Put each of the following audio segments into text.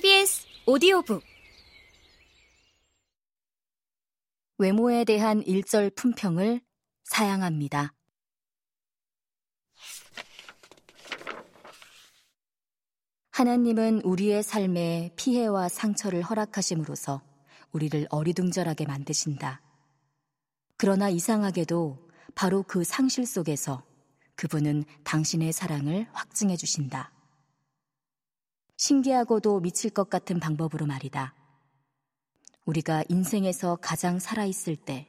KBS 오디오북 외모에 대한 일절 품평을 사양합니다. 하나님은 우리의 삶에 피해와 상처를 허락하심으로써 우리를 어리둥절하게 만드신다. 그러나 이상하게도 바로 그 상실 속에서 그분은 당신의 사랑을 확증해 주신다. 신기하고도 미칠 것 같은 방법으로 말이다. 우리가 인생에서 가장 살아있을 때,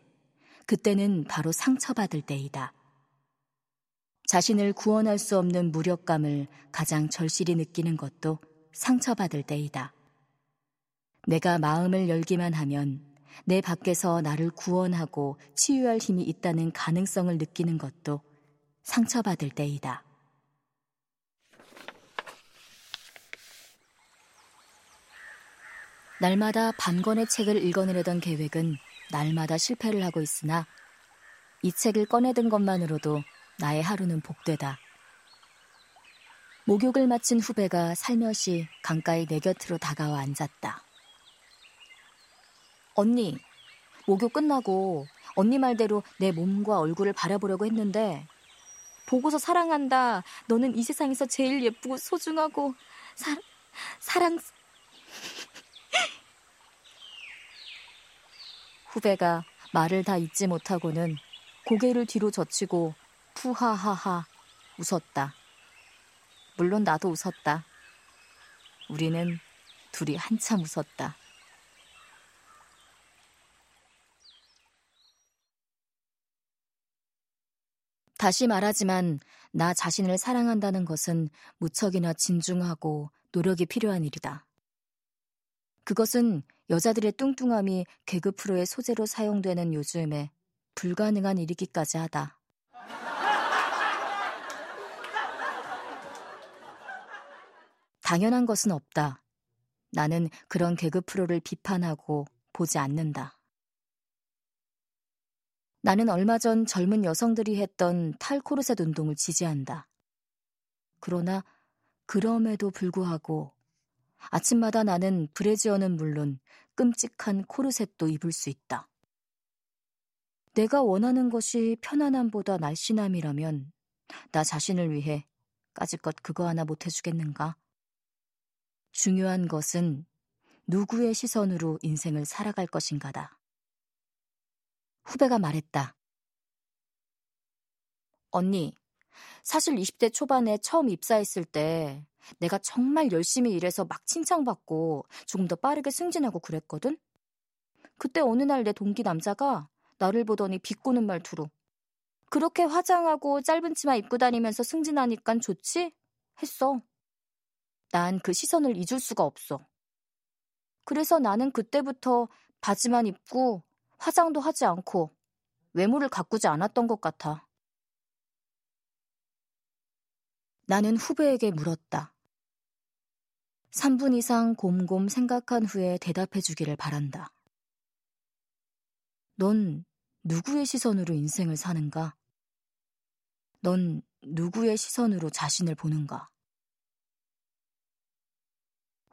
그때는 바로 상처받을 때이다. 자신을 구원할 수 없는 무력감을 가장 절실히 느끼는 것도 상처받을 때이다. 내가 마음을 열기만 하면 내 밖에서 나를 구원하고 치유할 힘이 있다는 가능성을 느끼는 것도 상처받을 때이다. 날마다 반 권의 책을 읽어내려던 계획은 날마다 실패를 하고 있으나 이 책을 꺼내든 것만으로도 나의 하루는 복되다. 목욕을 마친 후배가 살며시 강가에 내 곁으로 다가와 앉았다. 언니, 목욕 끝나고 언니 말대로 내 몸과 얼굴을 바라보려고 했는데 보고서 사랑한다. 너는 이 세상에서 제일 예쁘고 소중하고 사, 사랑 후배가 말을 다 잊지 못하고는 고개를 뒤로 젖히고 푸하하하 웃었다. 물론 나도 웃었다. 우리는 둘이 한참 웃었다. 다시 말하지만 나 자신을 사랑한다는 것은 무척이나 진중하고 노력이 필요한 일이다. 그것은 여자들의 뚱뚱함이 개그 프로의 소재로 사용되는 요즘에 불가능한 일이기까지 하다. 당연한 것은 없다. 나는 그런 개그 프로를 비판하고 보지 않는다. 나는 얼마 전 젊은 여성들이 했던 탈코르셋 운동을 지지한다. 그러나 그럼에도 불구하고 아침마다 나는 브래지어는 물론 끔찍한 코르셋도 입을 수 있다. 내가 원하는 것이 편안함보다 날씬함이라면 나 자신을 위해 까짓것 그거 하나 못 해주겠는가? 중요한 것은 누구의 시선으로 인생을 살아갈 것인가다. 후배가 말했다. 언니, 사실 20대 초반에 처음 입사했을 때 내가 정말 열심히 일해서 막 칭찬받고 조금 더 빠르게 승진하고 그랬거든? 그때 어느 날 내 동기 남자가 나를 보더니 비꼬는 말투로 그렇게 화장하고 짧은 치마 입고 다니면서 승진하니깐 좋지? 했어. 난 그 시선을 잊을 수가 없어. 그래서 나는 그때부터 바지만 입고 화장도 하지 않고 외모를 가꾸지 않았던 것 같아. 나는 후배에게 물었다. 3분 이상 곰곰 생각한 후에 대답해 주기를 바란다. 넌 누구의 시선으로 인생을 사는가? 넌 누구의 시선으로 자신을 보는가?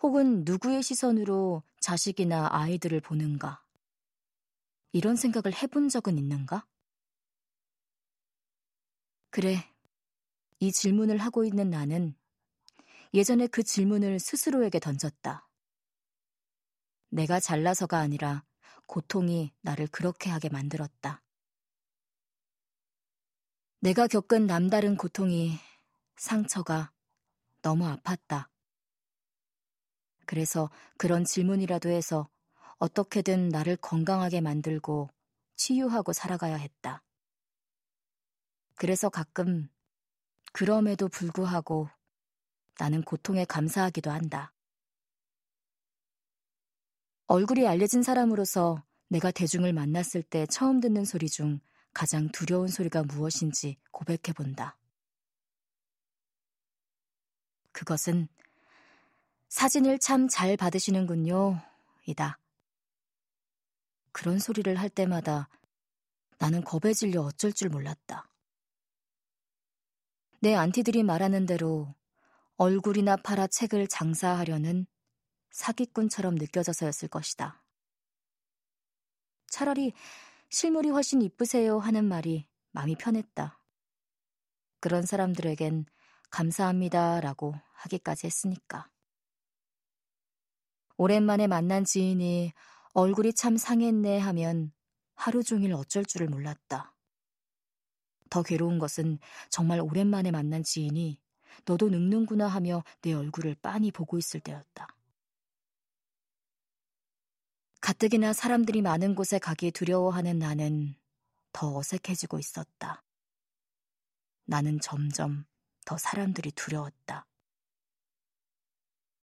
혹은 누구의 시선으로 자식이나 아이들을 보는가? 이런 생각을 해본 적은 있는가? 그래. 이 질문을 하고 있는 나는 예전에 그 질문을 스스로에게 던졌다. 내가 잘나서가 아니라 고통이 나를 그렇게 하게 만들었다. 내가 겪은 남다른 고통이 상처가 너무 아팠다. 그래서 그런 질문이라도 해서 어떻게든 나를 건강하게 만들고 치유하고 살아가야 했다. 그래서 가끔 그럼에도 불구하고 나는 고통에 감사하기도 한다. 얼굴이 알려진 사람으로서 내가 대중을 만났을 때 처음 듣는 소리 중 가장 두려운 소리가 무엇인지 고백해 본다. 그것은 사진을 참 잘 받으시는군요. 이다. 그런 소리를 할 때마다 나는 겁에 질려 어쩔 줄 몰랐다. 내 안티들이 말하는 대로 얼굴이나 팔아 책을 장사하려는 사기꾼처럼 느껴져서였을 것이다. 차라리 실물이 훨씬 이쁘세요 하는 말이 마음이 편했다. 그런 사람들에겐 감사합니다 라고 하기까지 했으니까. 오랜만에 만난 지인이 얼굴이 참 상했네 하면 하루 종일 어쩔 줄을 몰랐다. 더 괴로운 것은 정말 오랜만에 만난 지인이 너도 늙는구나 하며 내 얼굴을 빤히 보고 있을 때였다. 가뜩이나 사람들이 많은 곳에 가기 두려워하는 나는 더 어색해지고 있었다. 나는 점점 더 사람들이 두려웠다.